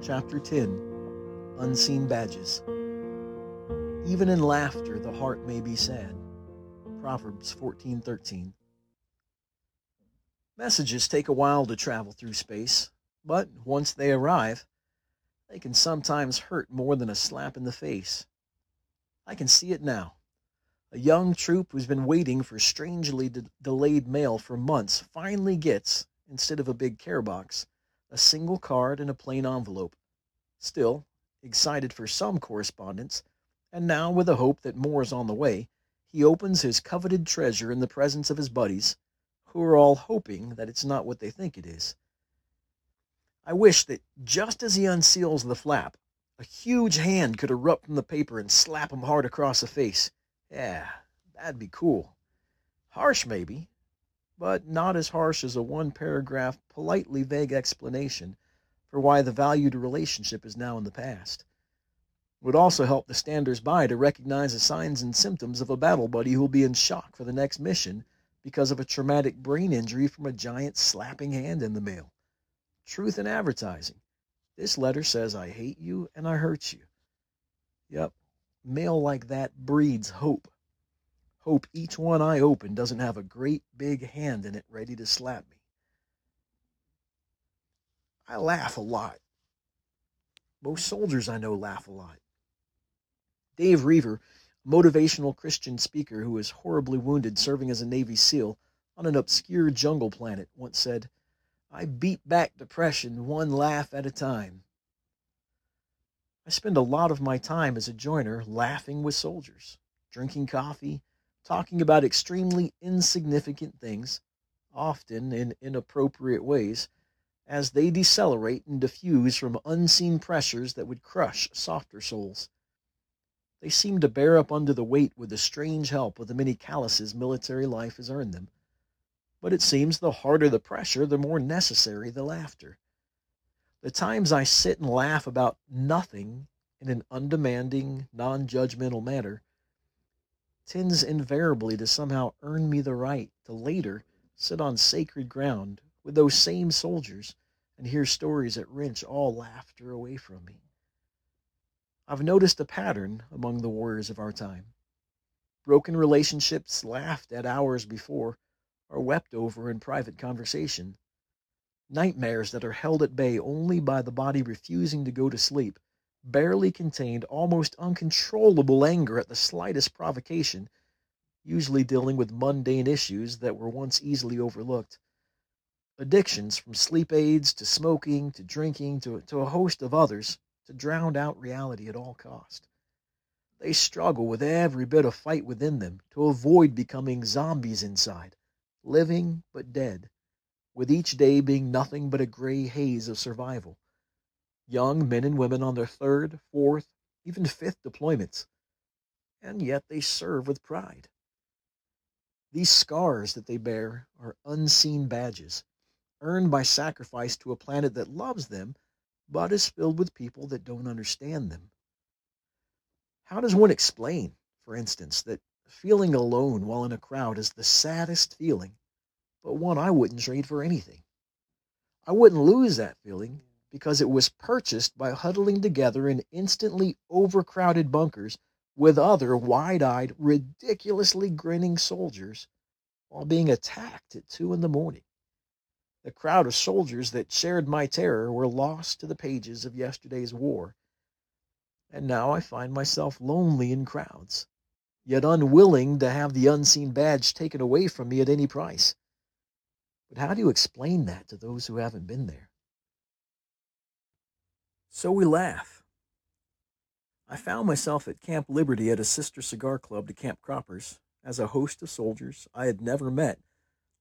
Chapter 10 Unseen Badges. Even in laughter, the heart may be sad. Proverbs 14:13. Messages take a while to travel through space, but once they arrive, they can sometimes hurt more than a slap in the face. I can see it now. A young troop who's been waiting for strangely de- delayed mail for months finally gets, instead of a big care box, a single card and a plain envelope. Still, excited for some correspondence, and now with the hope that more is on the way, he opens his coveted treasure in the presence of his buddies, who are all hoping that it's not what they think it is. I wish that just as he unseals the flap, a huge hand could erupt from the paper and slap him hard across the face. Yeah, that'd be cool. Harsh, maybe, but not as harsh as a one paragraph, politely vague explanation for why the valued relationship is now in the past. It would also help the standers by to recognize the signs and symptoms of a battle buddy who'll be in shock for the next mission because of a traumatic brain injury from a giant slapping hand in the mail. Truth in advertising. This letter says I hate you and I hurt you. Yep, mail like that breeds hope hope each one I open doesn't have a great big hand in it ready to slap me. I laugh a lot. Most soldiers I know laugh a lot. Dave Roever, motivational Christian speaker who was horribly wounded serving as a Navy SEAL on an obscure jungle planet, once said, I beat back depression one laugh at a time. I spend a lot of my time as a joiner laughing with soldiers, drinking coffee, talking about extremely insignificant things, often in inappropriate ways, as they decelerate and diffuse from unseen pressures that would crush softer souls. They seem to bear up under the weight with the strange help of the many calluses military life has earned them. But it seems the harder the pressure, the more necessary the laughter. The times I sit and laugh about nothing in an undemanding, non judgmental manner tends invariably to somehow earn me the right to later sit on sacred ground with those same soldiers and hear stories that wrench all laughter away from me. I've noticed a pattern among the warriors of our time. Broken relationships laughed at hours before are wept over in private conversation. Nightmares that are held at bay only by the body refusing to go to sleep barely contained almost uncontrollable anger at the slightest provocation, usually dealing with mundane issues that were once easily overlooked. Addictions from sleep aids to smoking to drinking to, to a host of others to drown out reality at all cost. They struggle with every bit of fight within them to avoid becoming zombies inside, living but dead, with each day being nothing but a gray haze of survival young men and women on their third, fourth, even fifth deployments, and yet they serve with pride. These scars that they bear are unseen badges, earned by sacrifice to a planet that loves them, but is filled with people that don't understand them. How does one explain, for instance, that feeling alone while in a crowd is the saddest feeling, but one I wouldn't trade for anything? I wouldn't lose that feeling because it was purchased by huddling together in instantly overcrowded bunkers with other wide eyed, ridiculously grinning soldiers while being attacked at two in the morning. The crowd of soldiers that shared my terror were lost to the pages of yesterday's war. And now I find myself lonely in crowds, yet unwilling to have the unseen badge taken away from me at any price. But how do you explain that to those who haven't been there? So we laugh. I found myself at Camp Liberty at a sister cigar club to Camp Cropper's as a host of soldiers I had never met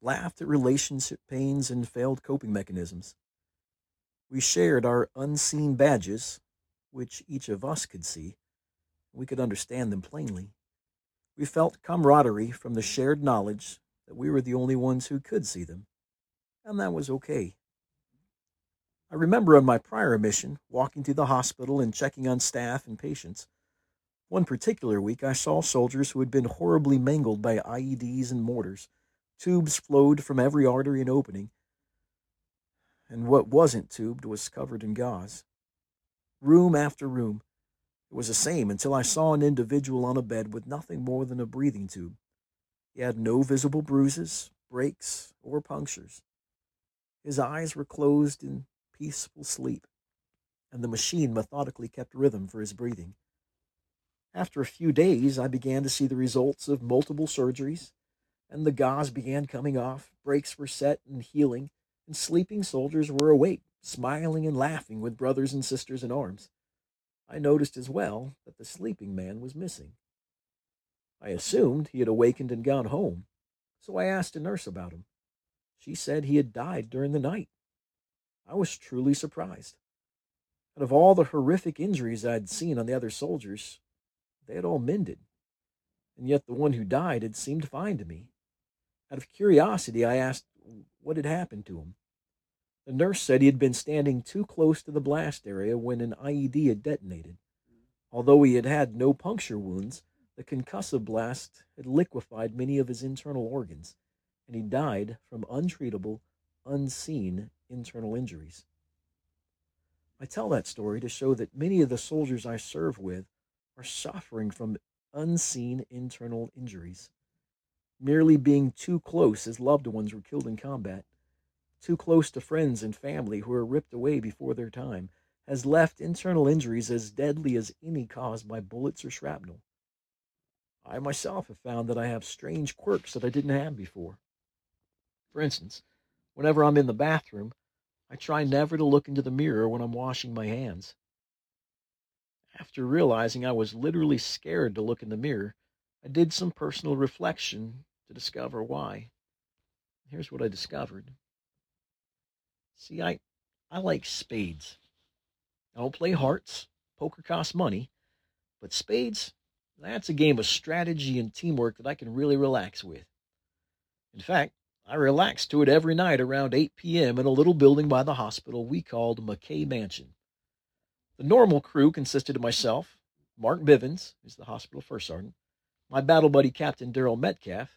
laughed at relationship pains and failed coping mechanisms. We shared our unseen badges, which each of us could see. We could understand them plainly. We felt camaraderie from the shared knowledge that we were the only ones who could see them, and that was okay. I remember on my prior mission, walking through the hospital and checking on staff and patients. One particular week, I saw soldiers who had been horribly mangled by IEDs and mortars. Tubes flowed from every artery and opening, and what wasn't tubed was covered in gauze. room after room. It was the same until I saw an individual on a bed with nothing more than a breathing tube. He had no visible bruises, breaks, or punctures. His eyes were closed in peaceful sleep, and the machine methodically kept rhythm for his breathing. After a few days, I began to see the results of multiple surgeries, and the gauze began coming off, breaks were set and healing, and sleeping soldiers were awake, smiling and laughing with brothers and sisters in arms. I noticed as well that the sleeping man was missing. I assumed he had awakened and gone home, so I asked a nurse about him. She said he had died during the night. I was truly surprised. Out of all the horrific injuries I'd seen on the other soldiers, they had all mended, and yet the one who died had seemed fine to me. Out of curiosity, I asked what had happened to him. The nurse said he had been standing too close to the blast area when an IED had detonated. Although he had had no puncture wounds, the concussive blast had liquefied many of his internal organs, and he died from untreatable, unseen internal injuries. I tell that story to show that many of the soldiers I serve with are suffering from unseen internal injuries. Merely being too close as loved ones were killed in combat too close to friends and family who are ripped away before their time, has left internal injuries as deadly as any caused by bullets or shrapnel. I myself have found that I have strange quirks that I didn't have before. For instance, whenever I'm in the bathroom, I try never to look into the mirror when I'm washing my hands. After realizing I was literally scared to look in the mirror, I did some personal reflection to discover why. Here's what I discovered. See, I, I like spades. I don't play hearts. Poker costs money. But spades, that's a game of strategy and teamwork that I can really relax with. In fact, I relaxed to it every night around 8 p.m. in a little building by the hospital we called McKay Mansion. The normal crew consisted of myself, Mark Bivens, who's the hospital first sergeant, my battle buddy Captain Daryl Metcalf,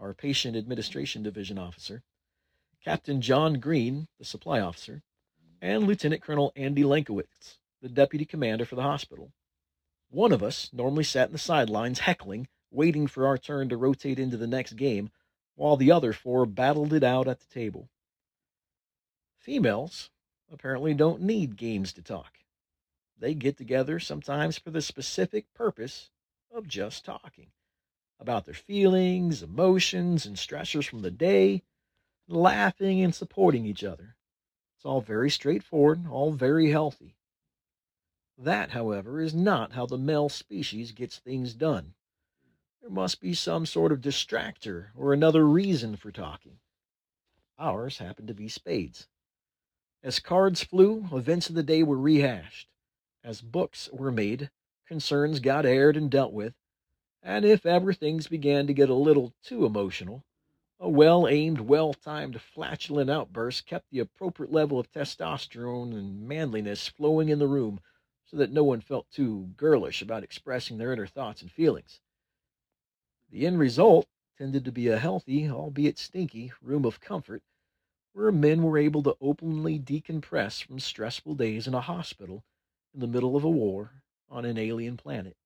our patient administration division officer, Captain John Green, the supply officer, and Lieutenant Colonel Andy Lenkowitz, the deputy commander for the hospital. One of us normally sat in the sidelines heckling, waiting for our turn to rotate into the next game, while the other four battled it out at the table. Females apparently don't need games to talk. They get together sometimes for the specific purpose of just talking about their feelings, emotions, and stressors from the day, laughing and supporting each other. It's all very straightforward, all very healthy. That, however, is not how the male species gets things done. There must be some sort of distractor or another reason for talking. Ours happened to be spades. As cards flew, events of the day were rehashed. As books were made, concerns got aired and dealt with. And if ever things began to get a little too emotional, a well aimed, well timed, flatulent outburst kept the appropriate level of testosterone and manliness flowing in the room so that no one felt too girlish about expressing their inner thoughts and feelings. The end result tended to be a healthy, albeit stinky, room of comfort where men were able to openly decompress from stressful days in a hospital in the middle of a war on an alien planet.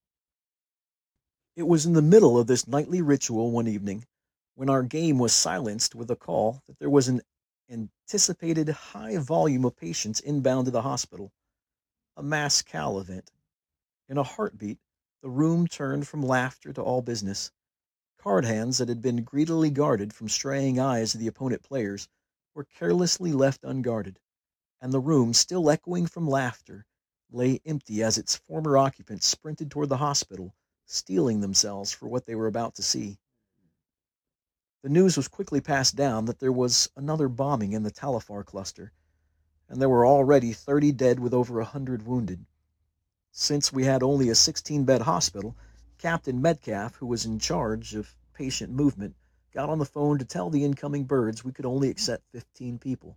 It was in the middle of this nightly ritual one evening when our game was silenced with a call that there was an anticipated high volume of patients inbound to the hospital, a mass cal event. In a heartbeat, the room turned from laughter to all business. Card hands that had been greedily guarded from straying eyes of the opponent players were carelessly left unguarded, and the room, still echoing from laughter, lay empty as its former occupants sprinted toward the hospital, steeling themselves for what they were about to see. The news was quickly passed down that there was another bombing in the Tal Afar cluster, and there were already 30 dead with over a 100 wounded. Since we had only a 16 bed hospital, Captain Metcalf, who was in charge of patient movement, got on the phone to tell the incoming birds we could only accept 15 people.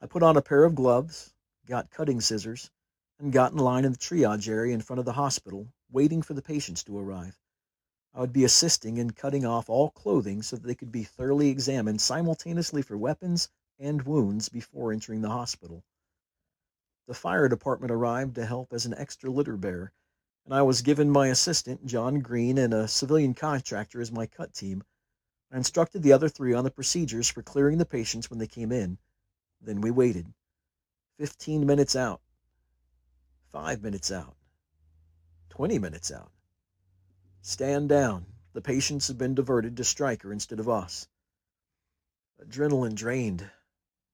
I put on a pair of gloves, got cutting scissors, and got in line in the triage area in front of the hospital, waiting for the patients to arrive. I would be assisting in cutting off all clothing so that they could be thoroughly examined simultaneously for weapons and wounds before entering the hospital. The fire department arrived to help as an extra litter bearer, and I was given my assistant, John Green, and a civilian contractor as my cut team. I instructed the other three on the procedures for clearing the patients when they came in. Then we waited. Fifteen minutes out. Five minutes out. Twenty minutes out. Stand down. The patients have been diverted to Stryker instead of us. Adrenaline drained.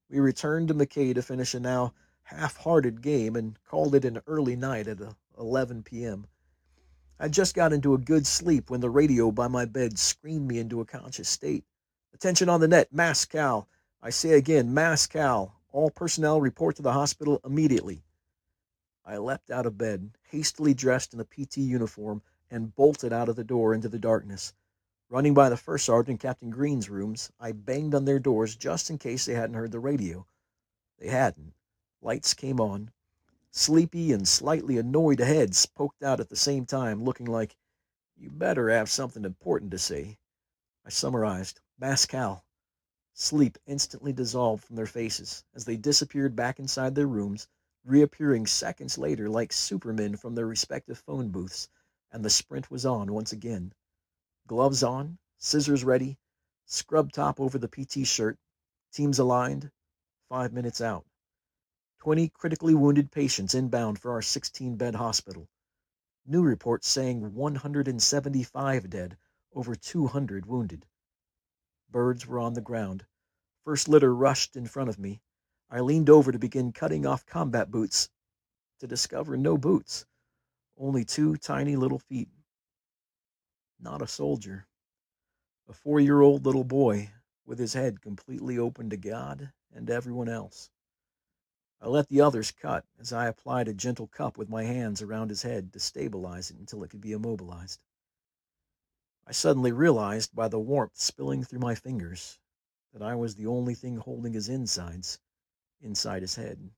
We returned to McKay to finish a now half-hearted game and called it an early night at 11 p.m. I just got into a good sleep when the radio by my bed screamed me into a conscious state. Attention on the net, mass. I say again, mass. All personnel report to the hospital immediately. I leapt out of bed, hastily dressed in a PT uniform, and bolted out of the door into the darkness. Running by the first sergeant Captain Green's rooms, I banged on their doors just in case they hadn't heard the radio. They hadn't. Lights came on. Sleepy and slightly annoyed heads poked out at the same time, looking like, You better have something important to say. I summarized, Mascal. Sleep instantly dissolved from their faces as they disappeared back inside their rooms, reappearing seconds later like supermen from their respective phone booths, and the sprint was on once again. Gloves on, scissors ready, scrub top over the PT shirt, teams aligned, five minutes out. 20 critically wounded patients inbound for our 16 bed hospital. New reports saying 175 dead, over 200 wounded. Birds were on the ground. First litter rushed in front of me. I leaned over to begin cutting off combat boots to discover no boots, only two tiny little feet. Not a soldier. A four year old little boy with his head completely open to God and everyone else. I let the others cut as I applied a gentle cup with my hands around his head to stabilize it until it could be immobilized. I suddenly realized by the warmth spilling through my fingers that I was the only thing holding his insides inside his head.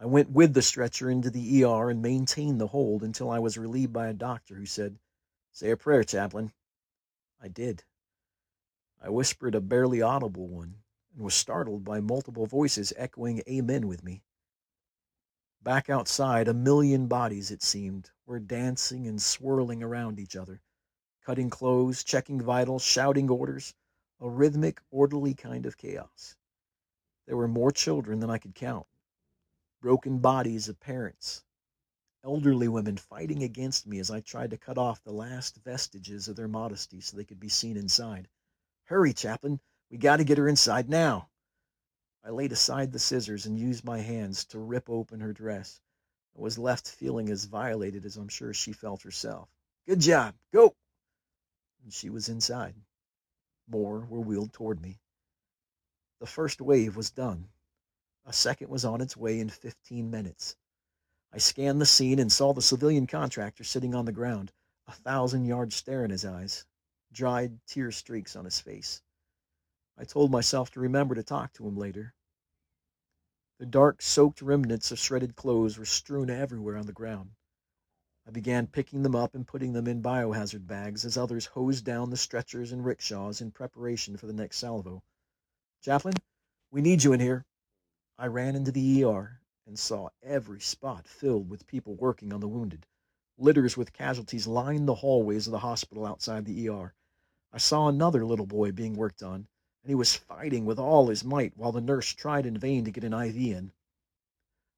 I went with the stretcher into the ER and maintained the hold until I was relieved by a doctor who said, Say a prayer, chaplain. I did. I whispered a barely audible one and was startled by multiple voices echoing amen with me. Back outside, a million bodies, it seemed, were dancing and swirling around each other, cutting clothes, checking vitals, shouting orders, a rhythmic, orderly kind of chaos. There were more children than I could count, broken bodies of parents, elderly women fighting against me as I tried to cut off the last vestiges of their modesty so they could be seen inside. Hurry, chaplain, we got to get her inside now. I laid aside the scissors and used my hands to rip open her dress. I was left feeling as violated as I'm sure she felt herself. Good job. Go. And she was inside. More were wheeled toward me. The first wave was done. A second was on its way in 15 minutes. I scanned the scene and saw the civilian contractor sitting on the ground, a thousand yard stare in his eyes, dried tear streaks on his face. I told myself to remember to talk to him later. The dark, soaked remnants of shredded clothes were strewn everywhere on the ground. I began picking them up and putting them in biohazard bags as others hosed down the stretchers and rickshaws in preparation for the next salvo. Chaplain, we need you in here. I ran into the ER and saw every spot filled with people working on the wounded. Litters with casualties lined the hallways of the hospital outside the ER. I saw another little boy being worked on, and he was fighting with all his might while the nurse tried in vain to get an IV in.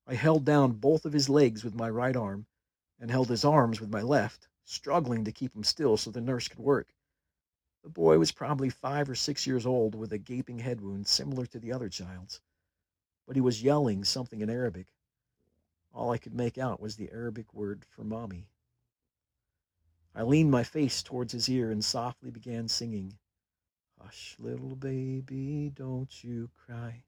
I held down both of his legs with my right arm and held his arms with my left, struggling to keep him still so the nurse could work. The boy was probably five or six years old with a gaping head wound similar to the other child's, but he was yelling something in Arabic. All I could make out was the Arabic word for mommy. I leaned my face towards his ear and softly began singing. Hush, little baby, don't you cry.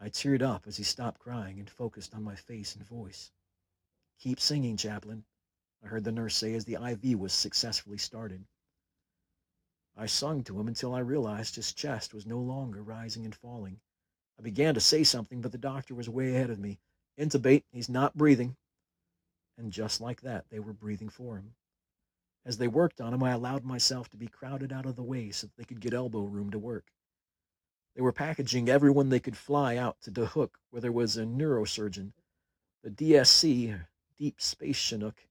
I teared up as he stopped crying and focused on my face and voice. Keep singing, chaplain, I heard the nurse say as the IV was successfully started. I sung to him until I realized his chest was no longer rising and falling. I began to say something, but the doctor was way ahead of me. Intubate, he's not breathing. And just like that, they were breathing for him. As they worked on him, I allowed myself to be crowded out of the way so that they could get elbow room to work. They were packaging everyone they could fly out to Dohuk, where there was a neurosurgeon. The DSC, Deep Space Chinook,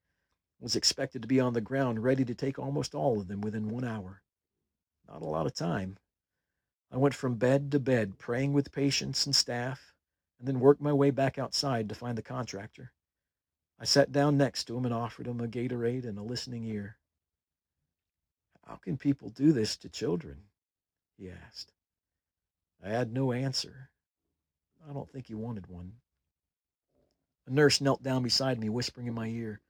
was expected to be on the ground ready to take almost all of them within one hour. Not a lot of time. I went from bed to bed, praying with patients and staff, and then worked my way back outside to find the contractor. I sat down next to him and offered him a Gatorade and a listening ear. How can people do this to children? he asked. I had no answer. I don't think he wanted one. A nurse knelt down beside me, whispering in my ear,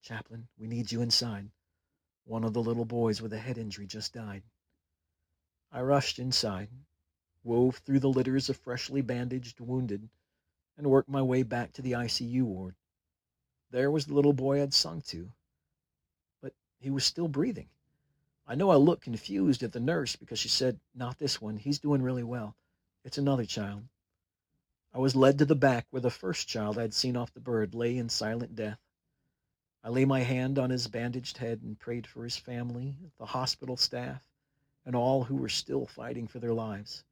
Chaplain, we need you inside. One of the little boys with a head injury just died. I rushed inside, wove through the litters of freshly bandaged wounded, and worked my way back to the ICU ward. There was the little boy I'd sung to, but he was still breathing. I know I looked confused at the nurse because she said, Not this one. He's doing really well. It's another child. I was led to the back where the first child I'd seen off the bird lay in silent death. I lay my hand on his bandaged head and prayed for his family, the hospital staff, and all who were still fighting for their lives.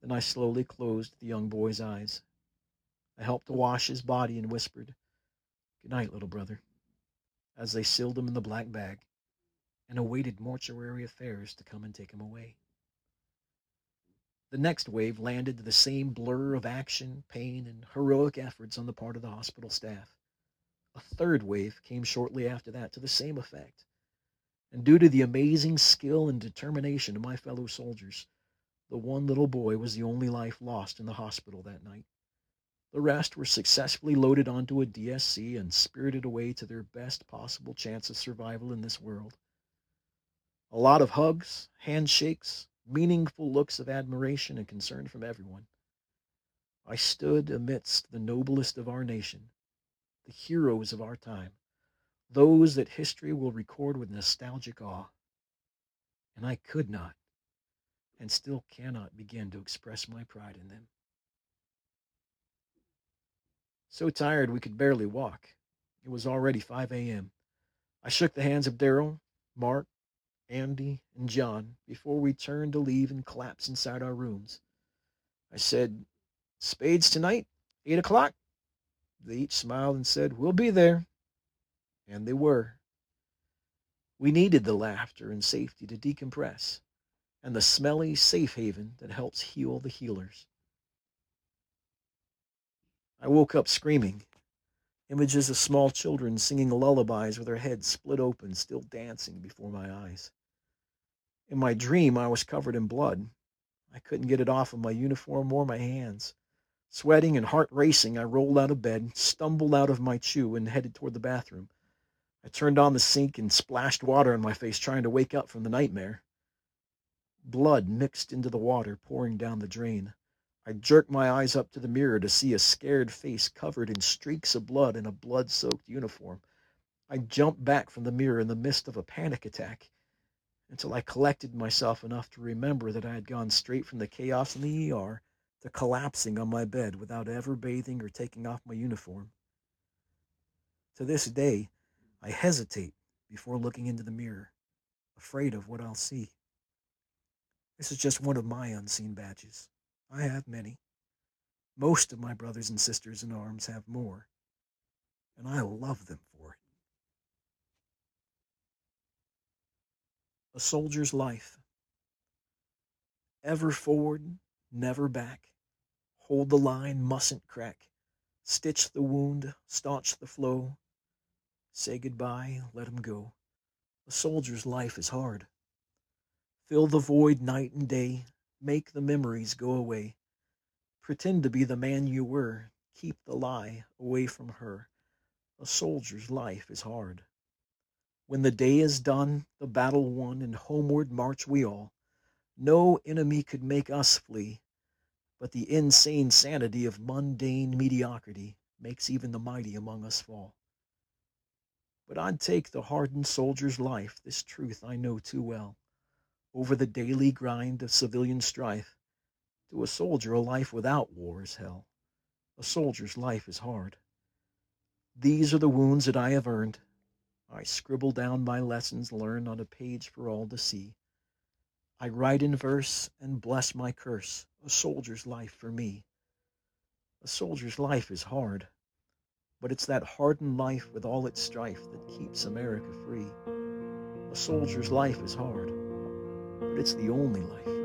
Then I slowly closed the young boy's eyes. I helped to wash his body and whispered, Good night, little brother, as they sealed him in the black bag and awaited mortuary affairs to come and take him away. The next wave landed to the same blur of action, pain, and heroic efforts on the part of the hospital staff. A third wave came shortly after that to the same effect. And due to the amazing skill and determination of my fellow soldiers, the one little boy was the only life lost in the hospital that night. The rest were successfully loaded onto a DSC and spirited away to their best possible chance of survival in this world. A lot of hugs, handshakes, meaningful looks of admiration and concern from everyone. I stood amidst the noblest of our nation, the heroes of our time, those that history will record with nostalgic awe. And I could not, and still cannot begin to express my pride in them. So tired we could barely walk. It was already 5 a.m. I shook the hands of Daryl, Mark, Andy, and John before we turned to leave and collapse inside our rooms. I said, Spades tonight, 8 o'clock? They each smiled and said, We'll be there. And they were. We needed the laughter and safety to decompress, and the smelly safe haven that helps heal the healers. I woke up screaming. Images of small children singing lullabies with their heads split open, still dancing before my eyes. In my dream, I was covered in blood. I couldn't get it off of my uniform or my hands. Sweating and heart racing, I rolled out of bed, stumbled out of my CHU, and headed toward the bathroom. I turned on the sink and splashed water on my face, trying to wake up from the nightmare. Blood mixed into the water, pouring down the drain. I jerked my eyes up to the mirror to see a scared face covered in streaks of blood in a blood soaked uniform. I jumped back from the mirror in the midst of a panic attack until I collected myself enough to remember that I had gone straight from the chaos in the ER to collapsing on my bed without ever bathing or taking off my uniform. To this day, I hesitate before looking into the mirror, afraid of what I'll see. This is just one of my unseen badges. I have many. Most of my brothers and sisters in arms have more, and I love them A soldier's life. Ever forward, never back. Hold the line, mustn't crack. Stitch the wound, staunch the flow. Say goodbye, let him go. A soldier's life is hard. Fill the void night and day. Make the memories go away. Pretend to be the man you were. Keep the lie away from her. A soldier's life is hard. When the day is done, the battle won, and homeward march we all. No enemy could make us flee, but the insane sanity of mundane mediocrity makes even the mighty among us fall. But I'd take the hardened soldier's life, this truth I know too well, over the daily grind of civilian strife. To a soldier, a life without war is hell. A soldier's life is hard. These are the wounds that I have earned. I scribble down my lessons learned on a page for all to see. I write in verse and bless my curse, a soldier's life for me. A soldier's life is hard, but it's that hardened life with all its strife that keeps America free. A soldier's life is hard, but it's the only life